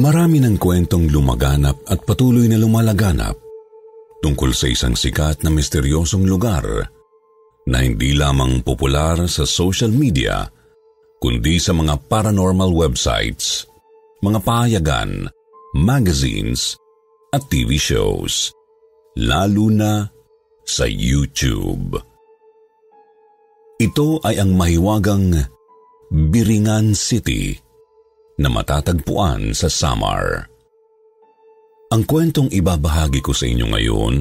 Marami ng kwentong lumaganap at patuloy na lumalaganap tungkol sa isang sikat na misteryosong lugar na hindi lamang popular sa social media kundi sa mga paranormal websites, mga pahayagan, magazines at TV shows, lalo na sa YouTube. Ito ay ang mahiwagang Biringan City na matatagpuan sa Samar. Ang kwentong ibabahagi ko sa inyo ngayon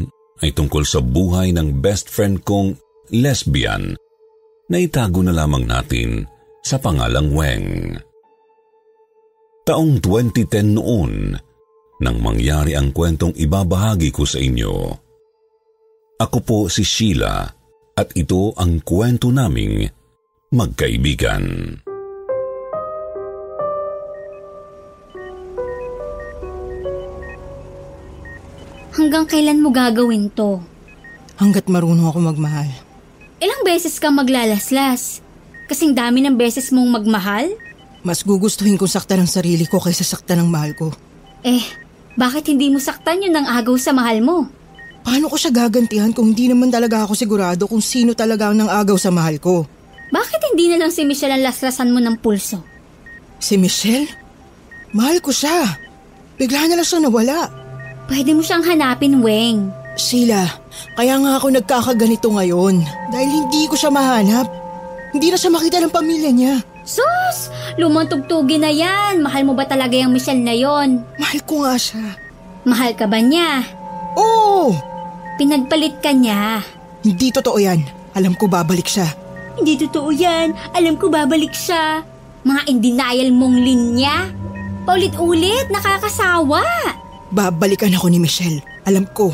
ay tungkol sa buhay ng best friend kong lesbian na itago na lamang natin sa pangalang Weng. Taong 2010 noon nang mangyari ang kwentong ibabahagi ko sa inyo. Ako po si Sheila at ito ang kwento naming magkaibigan. Hanggang kailan mo gagawin to? Hanggat marunong ako magmahal. Ilang beses ka maglalaslas? Kasing dami ng beses mong magmahal? Mas gugustuhin kong saktan ang sarili ko kaysa saktan ng mahal ko. Eh, bakit hindi mo saktan yun ng agaw sa mahal mo? Paano ko siya gagantihan kung hindi naman talaga ako sigurado kung sino talaga ang nang agaw sa mahal ko? Bakit hindi na lang si Michelle ang laslasan mo ng pulso? Si Michelle? Mahal ko siya. Bigla na lang siya nawala. Pwede mo siyang hanapin, Weng. Sheila, kaya nga ako nagkakaganito ngayon. Dahil hindi ko siya mahanap. Hindi na siya makita ng pamilya niya. Sus! Lumang tugtugin na yan. Mahal mo ba talaga yung Michelle na yon? Mahal ko nga siya. Mahal ka ba niya? Oo! Pinagpalit ka niya. Hindi totoo yan. Alam ko babalik siya. Hindi totoo yan. Alam ko babalik siya. Mga in denial mong linya. Paulit-ulit, nakakasawa. Babalikan ako ni Michelle. Alam ko.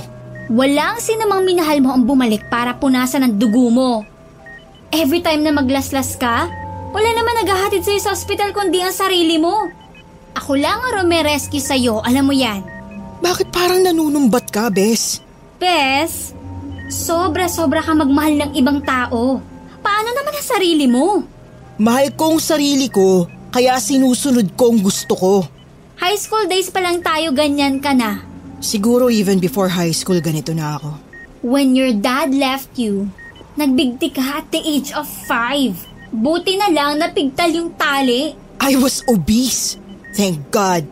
Walang sinamang minahal mo ang bumalik para punasan ang dugo mo. Every time na maglaslas ka, wala naman naghahatid sa'yo sa ospital kundi ang sarili mo. Ako lang ang rumerescue sa'yo, alam mo yan. Bakit parang nanunumbat ka, Bes? Bes, sobra-sobra ka magmahal ng ibang tao. Paano naman ang sarili mo? Mahal ko ang sarili ko, kaya sinusunod ko ang gusto ko. High school days pa lang tayo ganyan ka na. Siguro even before high school ganito na ako. When your dad left you, nagbigti ka at the age of five. Buti na lang napigtal yung tali. I was obese. Thank God.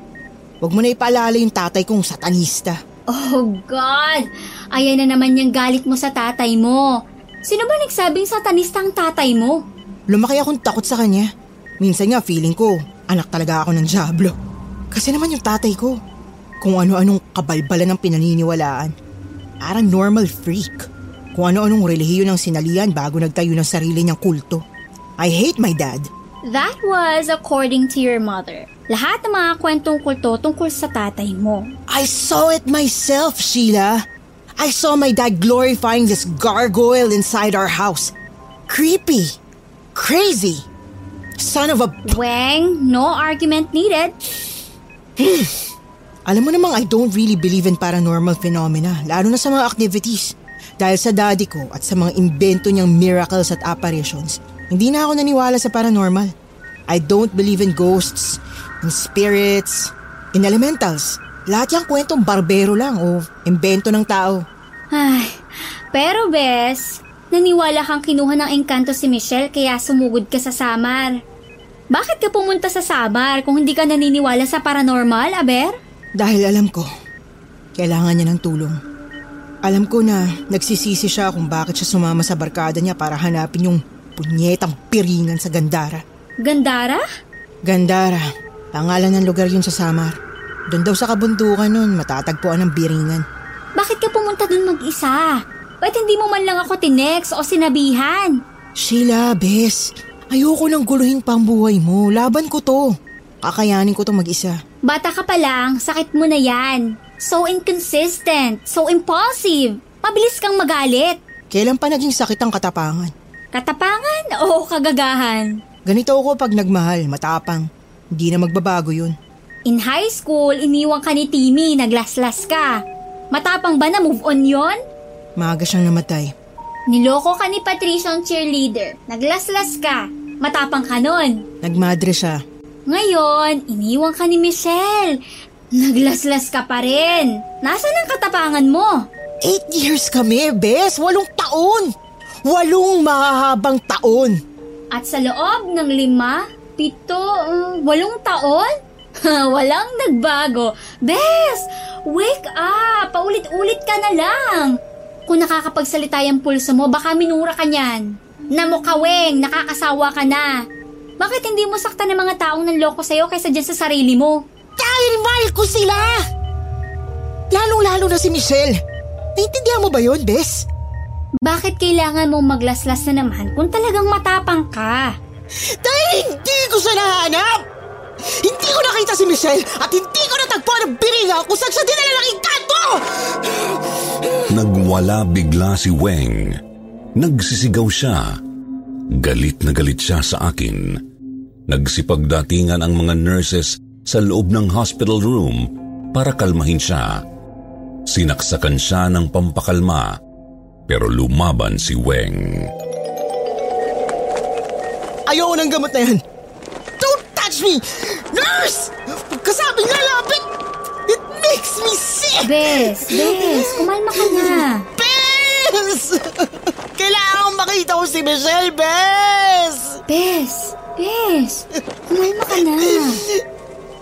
Huwag mo na ipaalala yung tatay kong satanista. Oh God! Ayan na naman yung galit mo sa tatay mo. Sino ba nagsabing satanista ang tatay mo? Lumaki akong takot sa kanya. Minsan nga feeling ko, anak talaga ako ng Diablo. Kasi naman yung tatay ko, kung ano-anong kabalbalan ng pinaniniwalaan. Parang normal freak. Kung ano-anong relihiyon ng sinalian bago nagtayo ng sarili niyang kulto. I hate my dad. That was according to your mother. Lahat ng mga kwentong kulto tungkol sa tatay mo. I saw it myself, Sheila. I saw my dad glorifying this gargoyle inside our house. Creepy. Crazy. Son of a... Wang, no argument needed. Alam mo namang I don't really believe in paranormal phenomena, lalo na sa mga activities. Dahil sa daddy ko at sa mga invento niyang miracles at apparitions, hindi na ako naniwala sa paranormal. I don't believe in ghosts, in spirits, in elementals. Lahat yung kwentong barbero lang o invento ng tao. Ay, pero Bes, naniwala kang kinuha ng engkanto si Michelle kaya sumugod ka sa Samar. Bakit ka pumunta sa Samar kung hindi ka naniniwala sa paranormal, Aber? Dahil alam ko, kailangan niya ng tulong. Alam ko na nagsisisi siya kung bakit siya sumama sa barkada niya para hanapin yung punyetang piringan sa Gandara. Gandara? Gandara. Pangalan ng lugar yun sa Samar. Doon daw sa kabundukan nun matatagpuan ng biringan. Bakit ka pumunta dun mag-isa? Ba't hindi mo man lang ako tinex o sinabihan? Sheila, bes. Ayoko nang guluhin pa ang buhay mo. Laban ko to. Kakayanin ko to mag-isa. Bata ka pa lang, sakit mo na yan. So inconsistent, so impulsive. Mabilis kang magalit. Kailan pa naging sakit ang katapangan? Katapangan o kagagahan? Ganito ako pag nagmahal, matapang. Hindi na magbabago yun. In high school, iniwan ka ni Timmy, naglaslas ka. Matapang ba na move on yon? Maaga siyang namatay. Niloko ka ni Patricia ang cheerleader. Naglaslas ka. Matapang ka nun. Nagmadre siya. Ngayon, iniwan ka ni Michelle. Naglaslas ka pa rin. Nasaan ang katapangan mo? Eight years kami, bes. Walong taon. Walong mahahabang taon. At sa loob ng lima, pito, uh, walong taon? Walang nagbago. Bes, wake up! Paulit-ulit ka na lang. Kung nakakapagsalita yung pulso mo, baka minura ka niyan. Namukaweng, nakakasawa ka na. Bakit hindi mo saktan ng mga taong nanloko sa'yo kaysa dyan sa sarili mo? Dahil mahal ko sila! Lalong-lalo na si Michelle. Naintindihan mo ba yun, Bes? Bakit kailangan mong maglaslas na naman kung talagang matapang ka? Dahil hindi ko siya nahanap! Hindi ko nakita si Michelle at hindi ko natagpuan ang biringa kung saan siya dinala ng inkanto! Nagwala bigla si Weng. Nagsisigaw siya. Galit na galit siya sa akin. Nagsipagdatingan ang mga nurses sa loob ng hospital room para kalmahin siya. Sinaksakan siya ng pampakalma pero lumaban si Weng. Ayoko ng gamot na yan. Don't touch me! Nurse! Kasabing lalapit! It makes me sick! Bes, Bes, kumalma ka na. Bes! Kailangan makita ko si Michelle, Bes! Bes, Bes, kumalma ka na.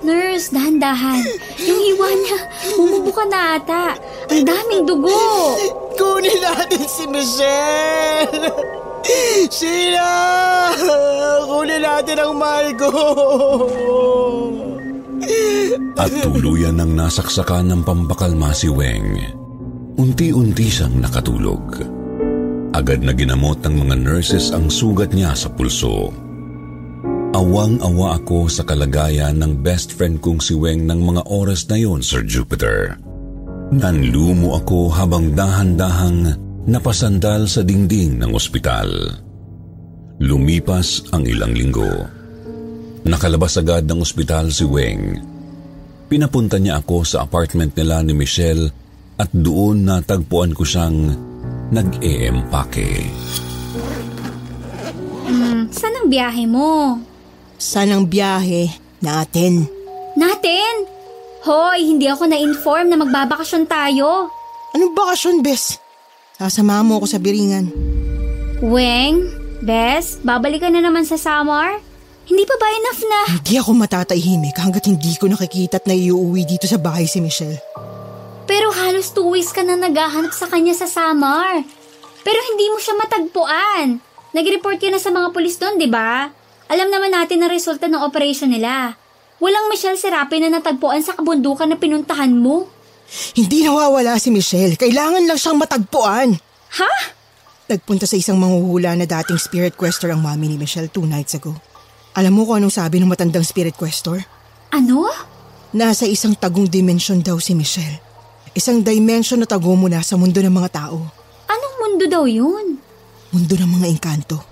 Nurse, dahan-dahan. Yung hiwa niya, bumubuka na ata. Ang daming dugo. Kunin natin si Michelle! Sheila! Kunin natin ang mahal ko! At tuluyan ng nasaksakan ng pampakalma si Weng. Unti-unti siyang nakatulog. Agad na ginamot ng mga nurses ang sugat niya sa pulso. Awang-awa ako sa kalagayan ng best friend kong si Weng ng mga oras na yon, Sir Jupiter. Nanlumo ako habang dahan-dahang napasandal sa dingding ng ospital. Lumipas ang ilang linggo. Nakalabas agad ng ospital si Weng. Pinapunta niya ako sa apartment nila ni Michelle at doon natagpuan ko siyang nag-eempake. Hmm, saan ang biyahe mo? Saan ang biyahe natin? Natin? Hoy, hindi ako na-inform na magbabakasyon tayo. Anong bakasyon, Bes? Sasama mo ako sa biringan. Weng, Bes, babalikan na naman sa Samar? Hindi pa ba enough na? Hindi ako matatahimik hanggat hindi ko nakikita at naiuwi dito sa bahay si Michelle. Pero halos two weeks ka na naghahanap sa kanya sa Samar. Pero hindi mo siya matagpuan. Nag-report ka na sa mga pulis doon, di ba? Alam naman natin ang resulta ng operation nila. Walang Michelle Serapi na natagpuan sa kabundukan na pinuntahan mo. Hindi nawawala si Michelle. Kailangan lang siyang matagpuan. Ha? Nagpunta sa isang manghuhula na dating spirit questor ang mami ni Michelle two nights ago. Alam mo kung anong sabi ng matandang spirit questor? Ano? Nasa isang tagong dimensyon daw si Michelle. Isang dimension na tago muna sa mundo ng mga tao. Anong mundo daw yun? Mundo ng mga engkanto.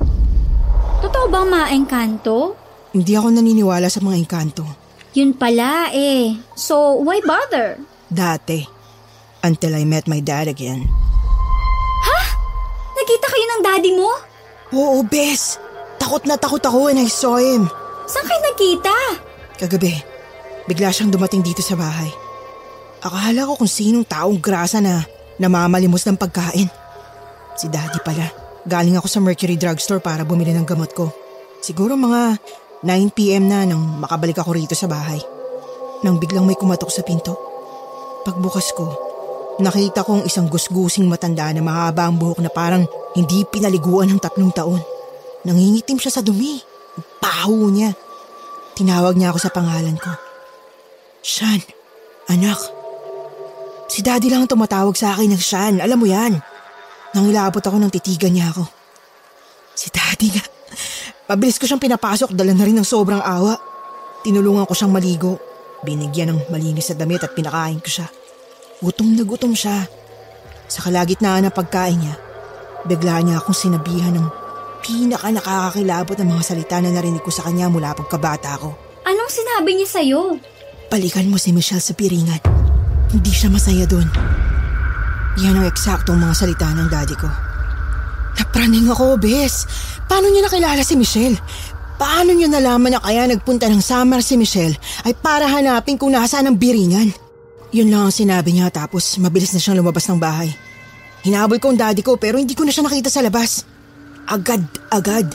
Totoo bang maengkanto? Hindi ako naniniwala sa mga engkanto. Yun pala eh. So, why bother? Dati. Until I met my dad again. Nakita kayo ng daddy mo? Oo, Bes. Takot na takot ako when I saw him. Saan kayo nakita? Kagabi, bigla siyang dumating dito sa bahay. Akala ko kung sinong taong grasa na namamalimos ng pagkain. Si daddy pala. Galing ako sa Mercury Drugstore para bumili ng gamot ko. Siguro mga 9pm na nang makabalik ako rito sa bahay. Nang biglang may kumatok sa pinto. Pagbukas ko, nakita kong isang gusgusing matanda na mahaba ang buhok na parang hindi pinaliguan ng tatlong taon. Nangingitim siya sa dumi. Baho niya. Tinawag niya ako sa pangalan ko. Shan, anak. Si daddy lang ang tumatawag sa akin ng Shan, alam mo yan. Nang ilabot ako ng titigan niya ako. Si daddy nga. Pabilis ko siyang pinapasok dala na rin ng sobrang awa. Tinulungan ko siyang maligo. Binigyan ng malinis na damit at pinakain ko siya. Gutom na gutom siya. Sa kalagitnaan ng pagkain niya, bigla niya akong sinabihan ng pinaka nakakakilabot ng mga salita na narinig ko sa kanya mula pagkabata ko. Anong sinabi niya sa'yo? Balikan mo si Michelle sa piringan. Hindi siya masaya doon. Yan ang eksaktong mga salita ng daddy ko. Napraning ako, bes. Paano niya nakilala si Michelle? Paano niya nalaman na kaya nagpunta ng Samar si Michelle ay para hanapin kung nasaan ang biringan? Yun lang ang sinabi niya tapos mabilis na siyang lumabas ng bahay. Hinabol ko ang daddy ko pero hindi ko na siya nakita sa labas. Agad-agad.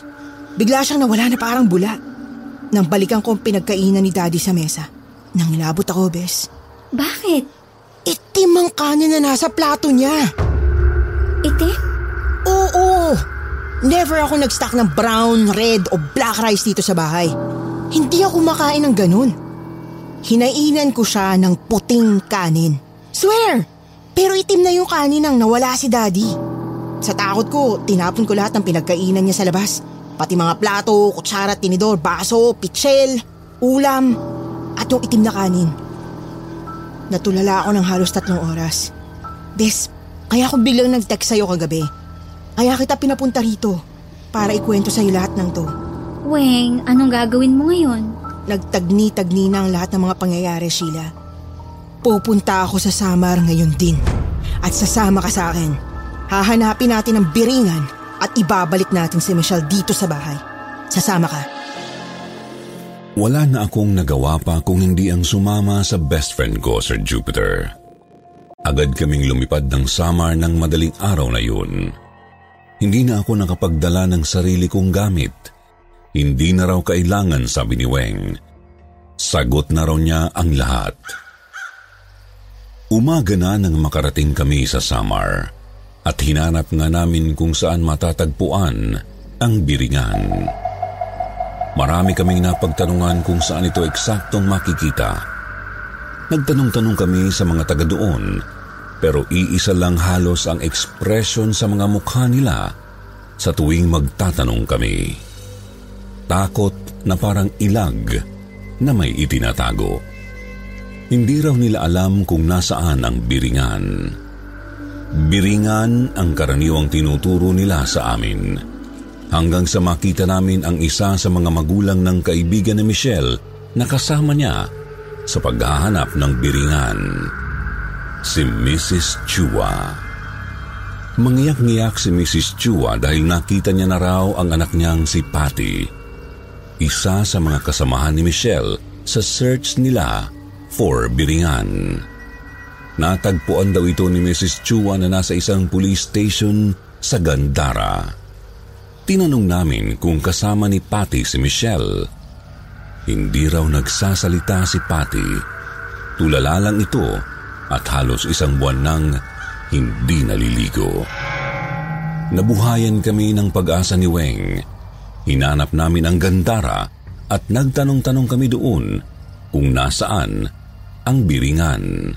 Bigla siyang nawala na parang bula. Nang balikan ko ang pinagkainan ni daddy sa mesa. Nang nilabot ako, bes. Bakit? Itim ang kanin na nasa plato niya. Itim? Oo! Never ako nag-stock ng brown, red o black rice dito sa bahay. Hindi ako makain ng ganun. Hinainan ko siya ng puting kanin. Swear! Pero itim na yung kanin nang nawala si daddy. Sa takot ko, tinapon ko lahat ng pinagkainan niya sa labas. Pati mga plato, kutsara, tinidor, baso, pitsil, ulam, at yung itim na kanin. Natulala ako ng halos tatlong oras. Bes, kaya ako biglang nag-text sa'yo kagabi. Kaya kita pinapunta rito para ikwento sa'yo lahat ng to. Weng, anong gagawin mo ngayon? Nagtagni-tagni na ang lahat ng mga pangyayari, Sheila. Pupunta ako sa Samar ngayon din. At sasama ka sa akin. Hahanapin natin ang biringan at ibabalik natin si Michelle dito sa bahay. Sasama ka. Wala na akong nagawa pa kung hindi ang sumama sa best friend ko, Sir Jupiter. Agad kaming lumipad ng Samar ng madaling araw na yun. Hindi na ako nakapagdala ng sarili kong gamit. Hindi na raw kailangan, sabi ni Weng. Sagot na raw niya ang lahat. Umaga na nang makarating kami sa Samar at hinanap nga namin kung saan matatagpuan ang biringan. Marami kaming napagtanungan kung saan ito eksaktong makikita. Nagtanong-tanong kami sa mga taga doon, pero iisa lang halos ang ekspresyon sa mga mukha nila sa tuwing magtatanong kami. Takot na parang ilag na may itinatago. Hindi raw nila alam kung nasaan ang biringan. Biringan ang karaniwang tinuturo nila sa amin hanggang sa makita namin ang isa sa mga magulang ng kaibigan ni Michelle na kasama niya sa paghahanap ng biringan. Si Mrs. Chua. Mangiyak-ngiyak si Mrs. Chua dahil nakita niya na raw ang anak niyang si Patty. Isa sa mga kasamahan ni Michelle sa search nila for biringan. Natagpuan daw ito ni Mrs. Chua na nasa isang police station sa Gandara. Tinanong namin kung kasama ni Patty si Michelle. Hindi raw nagsasalita si Patty. Tulala lang ito at halos isang buwan nang hindi naliligo. Nabuhayan kami ng pag-asa ni Weng. Hinanap namin ang Gandara at nagtanong-tanong kami doon kung nasaan ang biringan.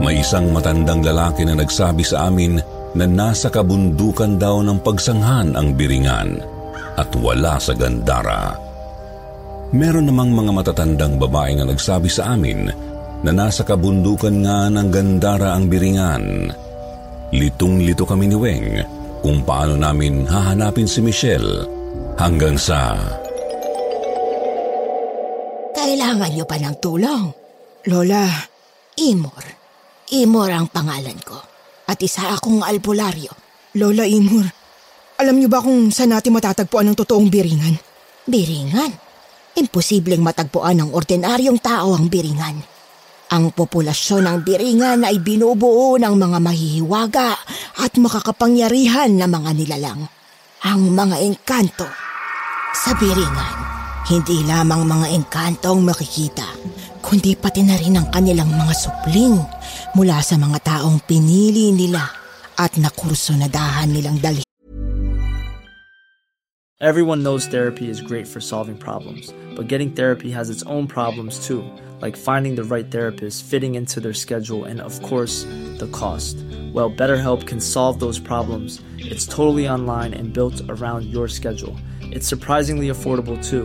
May isang matandang lalaki na nagsabi sa amin na nasa kabundukan daw ng pagsanghan ang biringan at wala sa Gandara. Meron namang mga matatandang babae na nagsabi sa amin na nasa kabundukan nga ng Gandara ang biringan. Litong-lito kami ni Weng kung paano namin hahanapin si Michelle hanggang sa... Kailangan niyo pa ng tulong. Lola, Imor. Imor ang pangalan ko. At isa akong albularyo. Lola Imur, alam niyo ba kung saan natin matatagpuan ang totoong biringan? Biringan. Imposibleng matagpuan ng ordinaryong tao ang biringan. Ang populasyon ng biringan ay binubuo ng mga mahihiwaga at makakapangyarihan na mga nilalang. Ang mga engkanto sa biringan. Hindi lamang mga engkanto ang makikita, kundi pati na rin ang kanilang mga supling mula sa mga taong pinili nila at nakurso na dahan nilang Everyone knows therapy is great for solving problems, but getting therapy has its own problems too, like finding the right therapist, fitting into their schedule, and of course, the cost. Well, BetterHelp can solve those problems. It's totally online and built around your schedule. It's surprisingly affordable too.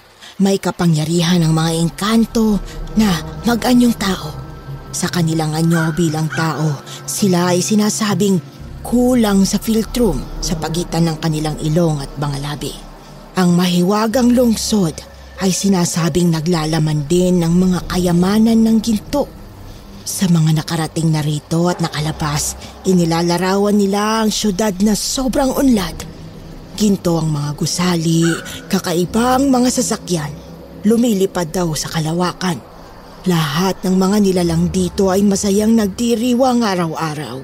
May kapangyarihan ng mga engkanto na mag-anyong tao. Sa kanilang anyo bilang tao, sila ay sinasabing kulang sa filtrum sa pagitan ng kanilang ilong at mga labi. Ang mahiwagang lungsod ay sinasabing naglalaman din ng mga kayamanan ng ginto. Sa mga nakarating na rito at nakalabas, inilalarawan nila ang syudad na sobrang unlad Ginto ang mga gusali, kakaibang mga sasakyan. Lumilipad daw sa kalawakan. Lahat ng mga nilalang dito ay masayang nagdiriwang araw-araw.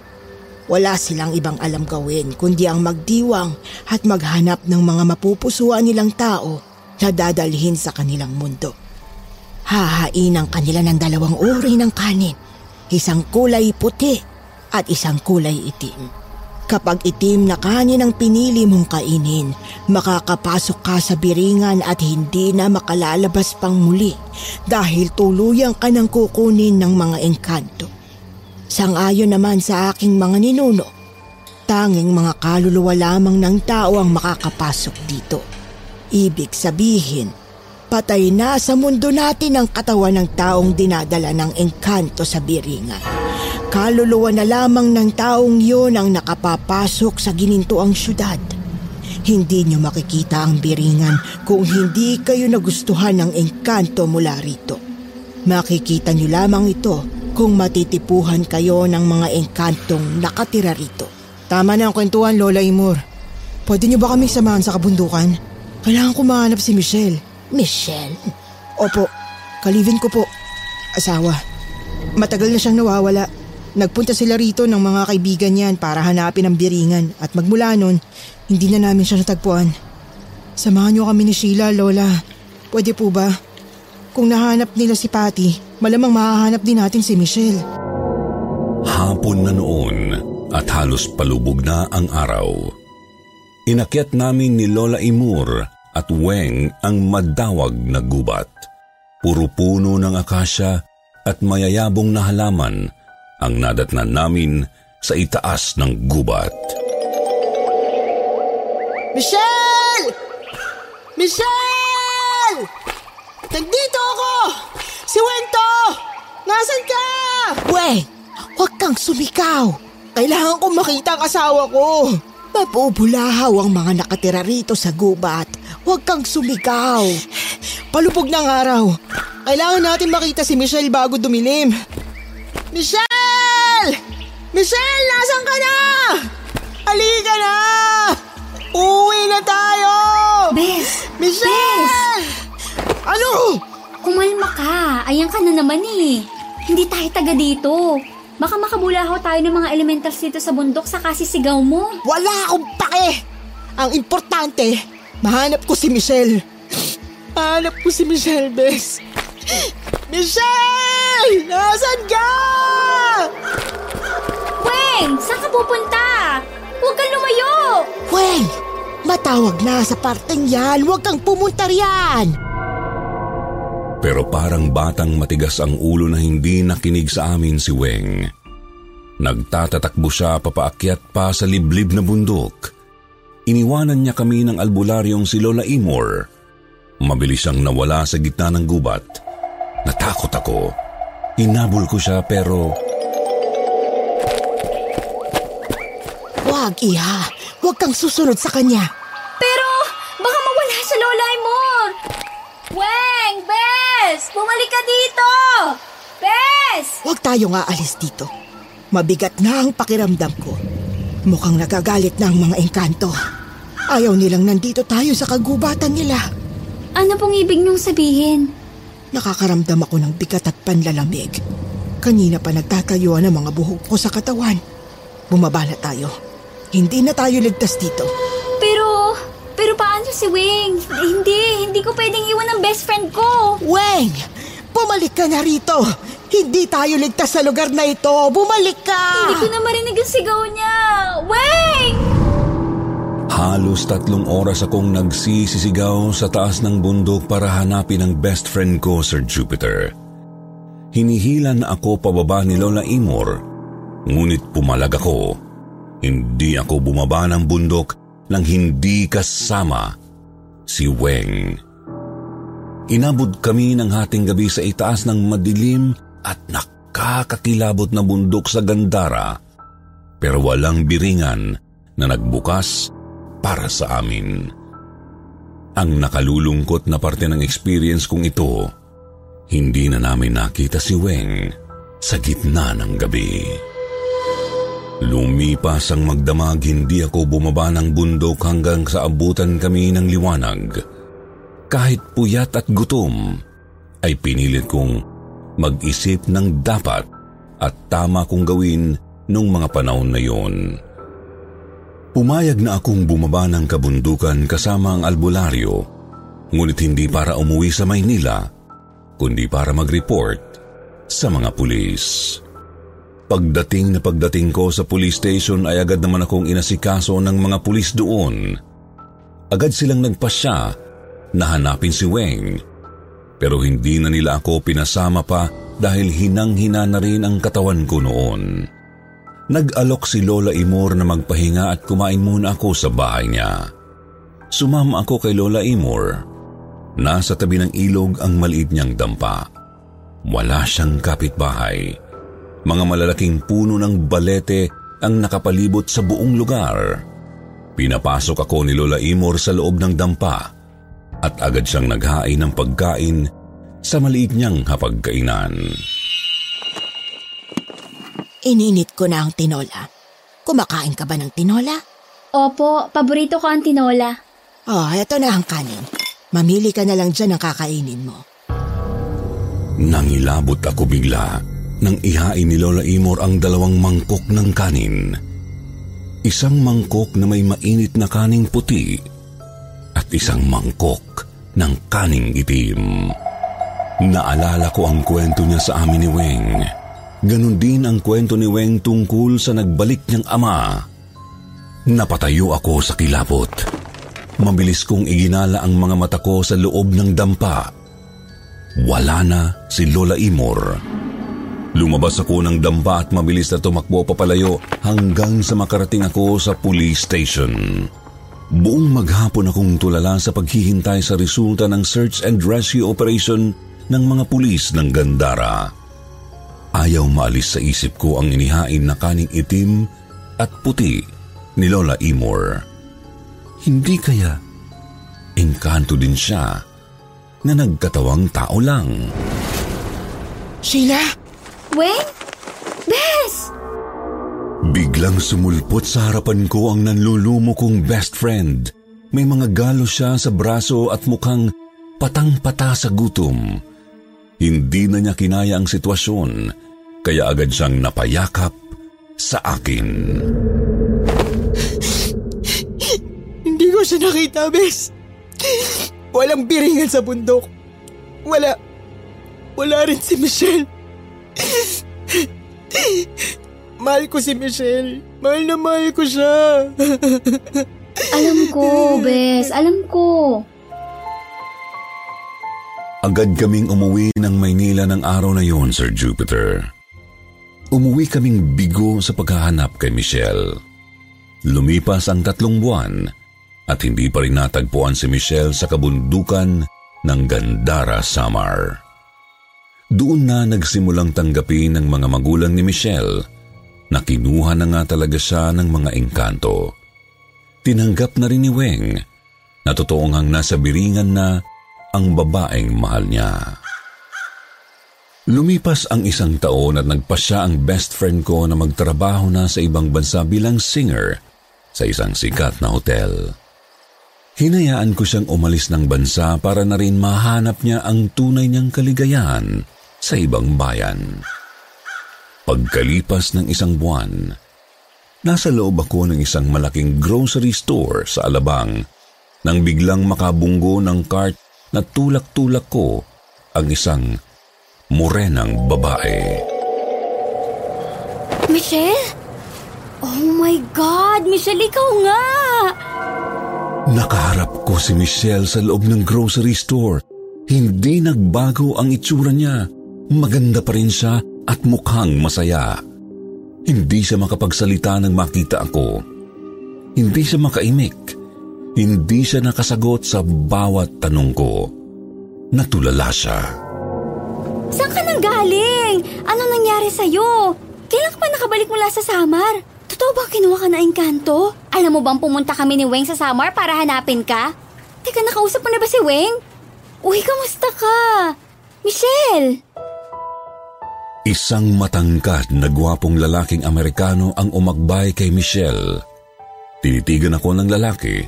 Wala silang ibang alam gawin kundi ang magdiwang at maghanap ng mga mapupusuan nilang tao na dadalhin sa kanilang mundo. Hahain ang kanila ng dalawang uri ng kanin, isang kulay puti at isang kulay itim. Kapag itim na kanin ang pinili mong kainin, makakapasok ka sa biringan at hindi na makalalabas pang muli dahil tuluyang ka nang kukunin ng mga engkanto. Sangayon naman sa aking mga ninuno, tanging mga kaluluwa lamang ng tao ang makakapasok dito. Ibig sabihin, patay na sa mundo natin ang katawan ng taong dinadala ng engkanto sa biringan. Kaluluwa na lamang ng taong yun ang nakapapasok sa ginintuang syudad. Hindi niyo makikita ang biringan kung hindi kayo nagustuhan ng engkanto mula rito. Makikita niyo lamang ito kung matitipuhan kayo ng mga engkantong nakatira rito. Tama na ang kwentuhan, Lola Imor. Pwede niyo ba kaming samahan sa kabundukan? Kailangan ko mahanap si Michelle. Michelle? Opo, kalivin ko po. Asawa. Matagal na siyang nawawala. Nagpunta sila rito ng mga kaibigan niyan para hanapin ang biringan at magmula nun, hindi na namin siya natagpuan. Samahan niyo kami ni Sheila, Lola. Pwede po ba? Kung nahanap nila si Patty, malamang mahahanap din natin si Michelle. Hapon na noon at halos palubog na ang araw. Inakyat namin ni Lola Imur at Weng ang madawag na gubat. Puro puno ng akasya at mayayabong na halaman ang nadatnan namin sa itaas ng gubat. Michelle! Michelle! Nandito ako! Si Wento! Nasaan ka? Weng, huwag kang sumikaw. Kailangan ko makita ang asawa ko. Mabubulahaw ang mga nakatira rito sa gubat. Huwag kang sumigaw. Palubog ng araw. Kailangan natin makita si Michelle bago dumilim. Michelle! Michelle, nasan ka na? Halika na! Uwi na tayo! Bes! Michelle! Bes! Ano? Kumalma ka. Ayan ka na naman eh. Hindi tayo taga dito. Baka makabulahaw tayo ng mga elementals dito sa bundok sa kasisigaw mo. Wala akong pake! Ang importante, mahanap ko si Michelle. Mahanap ko si Michelle, Bes. Michelle! Nasaan ka? Weng! Saan ka pupunta? Huwag kang lumayo! Weng, matawag na sa parteng yan. Huwag kang pumunta riyan. Pero parang batang matigas ang ulo na hindi nakinig sa amin si Weng. Nagtatatakbo siya papaakyat pa sa liblib na bundok. Iniwanan niya kami ng albularyong si Lola Imor. Mabilis siyang nawala sa gitna ng gubat. Natakot ako. Inabol ko siya pero Huwag, iha. Huwag kang susunod sa kanya. Pero, baka mawala sa Lola Imor. Weng! Bes! Bumalik ka dito! Bes! Huwag tayong aalis dito. Mabigat na ang pakiramdam ko. Mukhang nagagalit na ang mga engkanto. Ayaw nilang nandito tayo sa kagubatan nila. Ano pong ibig niyong sabihin? Nakakaramdam ako ng bigat at panlalamig. Kanina pa nagtatayuan ang mga buhok ko sa katawan. Bumaba na tayo. Hindi na tayo ligtas dito. Pero, pero paano si Wing? Hindi, hindi ko pwedeng iwan ang best friend ko. Weng! Bumalik ka na rito! Hindi tayo ligtas sa lugar na ito! Bumalik ka! Hindi ko na marinig ang sigaw niya. Wing! Halos tatlong oras akong nagsisisigaw sa taas ng bundok para hanapin ang best friend ko, Sir Jupiter. Hinihila na ako pababa ni Lola Imor, ngunit pumalag ako. Hindi ako bumaba ng bundok nang hindi kasama si Weng. Inabot kami ng hating gabi sa itaas ng madilim at nakakakilabot na bundok sa Gandara, pero walang biringan na nagbukas para sa amin. Ang nakalulungkot na parte ng experience kong ito, hindi na namin nakita si Weng sa gitna ng gabi. Lumipas ang magdamag, hindi ako bumaba ng bundok hanggang sa abutan kami ng liwanag. Kahit puyat at gutom, ay pinilit kong mag-isip ng dapat at tama kong gawin nung mga panahon na yon. Pumayag na akong bumaba ng kabundukan kasama ang albularyo, ngunit hindi para umuwi sa Maynila, kundi para mag-report sa mga pulis. Pagdating na pagdating ko sa police station ay agad naman akong inasikaso ng mga pulis doon. Agad silang nagpasya na hanapin si Weng, pero hindi na nila ako pinasama pa dahil hinang-hina na rin ang katawan ko noon. Nag-alok si Lola Imor na magpahinga at kumain muna ako sa bahay niya. Sumama ako kay Lola Imor. Nasa tabi ng ilog ang maliit niyang dampa. Wala siyang kapitbahay. Mga malalaking puno ng balete ang nakapalibot sa buong lugar. Pinapasok ako ni Lola Imor sa loob ng dampa at agad siyang naghain ng pagkain sa maliit niyang hapagkainan. Ininit ko na ang tinola. Kumakain ka ba ng tinola? Opo, paborito ko ang tinola. Oh, eto na ang kanin. Mamili ka na lang dyan ang kakainin mo. Nangilabot ako bigla nang ihain ni Lola Imor ang dalawang mangkok ng kanin. Isang mangkok na may mainit na kaning puti at isang mangkok ng kaning itim. Naalala ko ang kwento niya sa amin ni Weng. Ganon din ang kwento ni Weng tungkol sa nagbalik niyang ama. Napatayo ako sa kilabot. Mabilis kong iginala ang mga mata ko sa loob ng dampa. Wala na si Lola Imor. Lumabas ako ng dampa at mabilis na tumakbo papalayo hanggang sa makarating ako sa police station. Buong maghapon akong tulala sa paghihintay sa resulta ng search and rescue operation ng mga pulis ng Gandara. Ayaw maalis sa isip ko ang inihain na kaning itim at puti ni Lola Imor. Hindi kaya engkanto din siya na nagkatawang tao lang. Sheila? Weng? Bes! Biglang sumulpot sa harapan ko ang nanlulumo kong best friend. May mga galo siya sa braso at mukhang patang-pata sa gutom. Hindi na niya kinaya ang sitwasyon, kaya agad siyang napayakap sa akin. Hindi ko siya nakita, bes. Walang biringan sa bundok. Wala. Wala rin si Michelle. mahal ko si Michelle. Mahal na mahal ko siya. Alam ko, Bes. Alam ko. Agad kaming umuwi ng Maynila ng araw na yon, Sir Jupiter. Umuwi kaming bigo sa paghahanap kay Michelle. Lumipas ang tatlong buwan at hindi pa rin natagpuan si Michelle sa kabundukan ng Gandara, Samar. Doon na nagsimulang tanggapin ng mga magulang ni Michelle na kinuha na nga talaga siya ng mga engkanto. tinanggap na rin ni Weng na totoo ngang nasa biringan na ang babaeng mahal niya. Lumipas ang isang taon at nagpasya ang best friend ko na magtrabaho na sa ibang bansa bilang singer sa isang sikat na hotel. Hinayaan ko siyang umalis ng bansa para na rin mahanap niya ang tunay niyang kaligayahan sa ibang bayan. Pagkalipas ng isang buwan, nasa loob ako ng isang malaking grocery store sa Alabang nang biglang makabunggo ng cart na tulak-tulak ko ang isang morenang babae. Michelle? Oh my God! Michelle, ikaw nga! Nakaharap ko si Michelle sa loob ng grocery store. Hindi nagbago ang itsura niya. Maganda pa rin siya at mukhang masaya. Hindi siya makapagsalita nang makita ako. Hindi siya makaimik. Hindi siya nakasagot sa bawat tanong ko. Natulala siya. Saan ka nang galing? Ano nangyari sa'yo? Kailan ka pa nakabalik mula sa Samar? Totoo ba kinuha ka na engkanto? Alam mo bang pumunta kami ni Weng sa Samar para hanapin ka? Teka, nakausap mo na ba si Weng? Uy, kamusta ka? Michelle! Isang matangkad na gwapong lalaking Amerikano ang umagbay kay Michelle. Tinitigan ako ng lalaki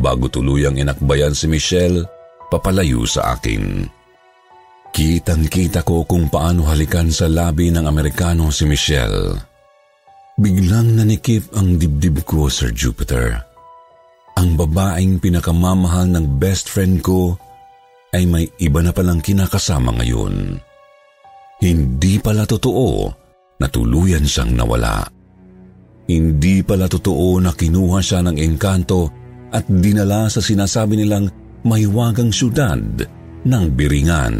bago tuluyang inakbayan si Michelle papalayo sa akin. Kitang-kita ko kung paano halikan sa labi ng Amerikano si Michelle. Biglang nanikip ang dibdib ko, Sir Jupiter. Ang babaeng pinakamamahal ng best friend ko ay may iba na palang kinakasama ngayon. Hindi pala totoo na tuluyan siyang nawala. Hindi pala totoo na kinuha siya ng engkanto at dinala sa sinasabi nilang mahiwagang syudad ng Biringan.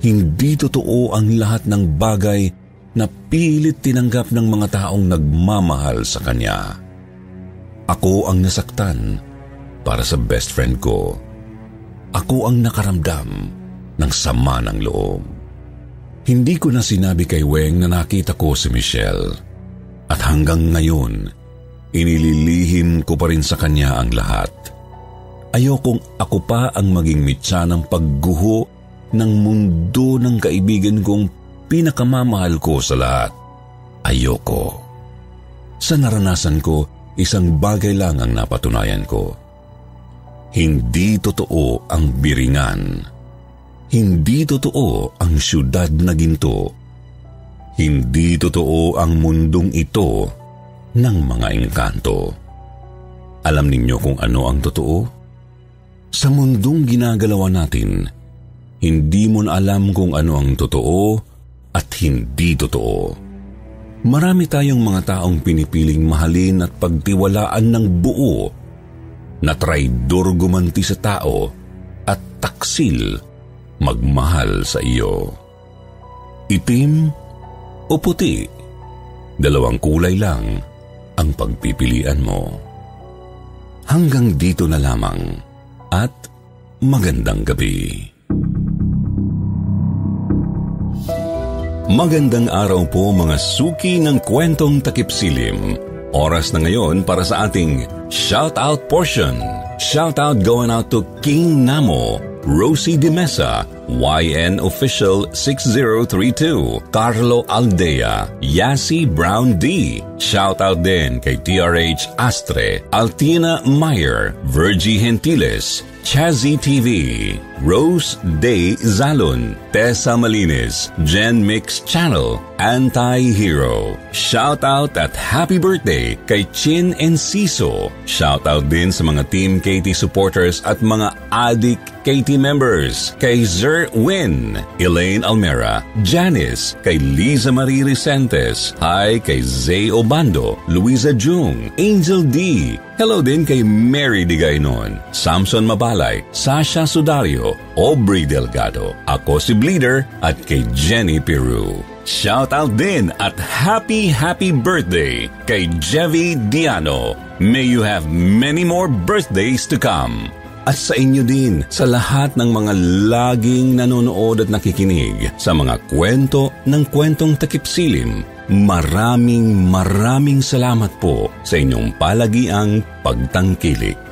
Hindi totoo ang lahat ng bagay na pilit tinanggap ng mga taong nagmamahal sa kanya. Ako ang nasaktan para sa best friend ko. Ako ang nakaramdam ng sama ng loob. Hindi ko na sinabi kay Weng na nakita ko si Michelle. At hanggang ngayon, inililihim ko pa rin sa kanya ang lahat. Ayokong ako pa ang maging mitsa ng pagguho ng mundo ng kaibigan kong pinakamamahal ko sa lahat. Ayoko. Sa naranasan ko, isang bagay lang ang napatunayan ko. Hindi totoo ang biringan hindi totoo ang syudad na ginto. Hindi totoo ang mundong ito ng mga engkanto. Alam ninyo kung ano ang totoo? Sa mundong ginagalawan natin, hindi mo na alam kung ano ang totoo at hindi totoo. Marami tayong mga taong pinipiling mahalin at pagtiwalaan ng buo na traidor gumanti sa tao at taksil magmahal sa iyo. Itim o puti, dalawang kulay lang ang pagpipilian mo. Hanggang dito na lamang at magandang gabi. Magandang araw po mga suki ng kwentong takipsilim. Oras na ngayon para sa ating shout out portion. Shout out going out to King Namo, Rosie De Mesa, YN Official 6032, Carlo Aldea, Yasi Brown D. Shout out din kay TRH Astre, Altina Meyer, Virgie Gentiles, Chazzy TV, Rose Day Zalon, Tessa Malines, Gen Mix Channel, Anti-Hero. Shout out at happy birthday kay Chin and Siso. Shout out din sa mga Team Katie supporters at mga Adik Katie members kay Zer Win, Elaine Almera, Janice, kay Liza Marie Recentes, hi kay Zay Obando, Luisa Jung, Angel D, Hello din kay Mary Digaynon, Samson Mabalay, Sasha Sudario, Aubrey Delgado, ako si Bleeder at kay Jenny Peru. Shout out din at happy happy birthday kay Jevi Diano. May you have many more birthdays to come. At sa inyo din, sa lahat ng mga laging nanonood at nakikinig sa mga kwento ng kwentong takipsilim maraming maraming salamat po sa inyong palagiang pagtangkilik.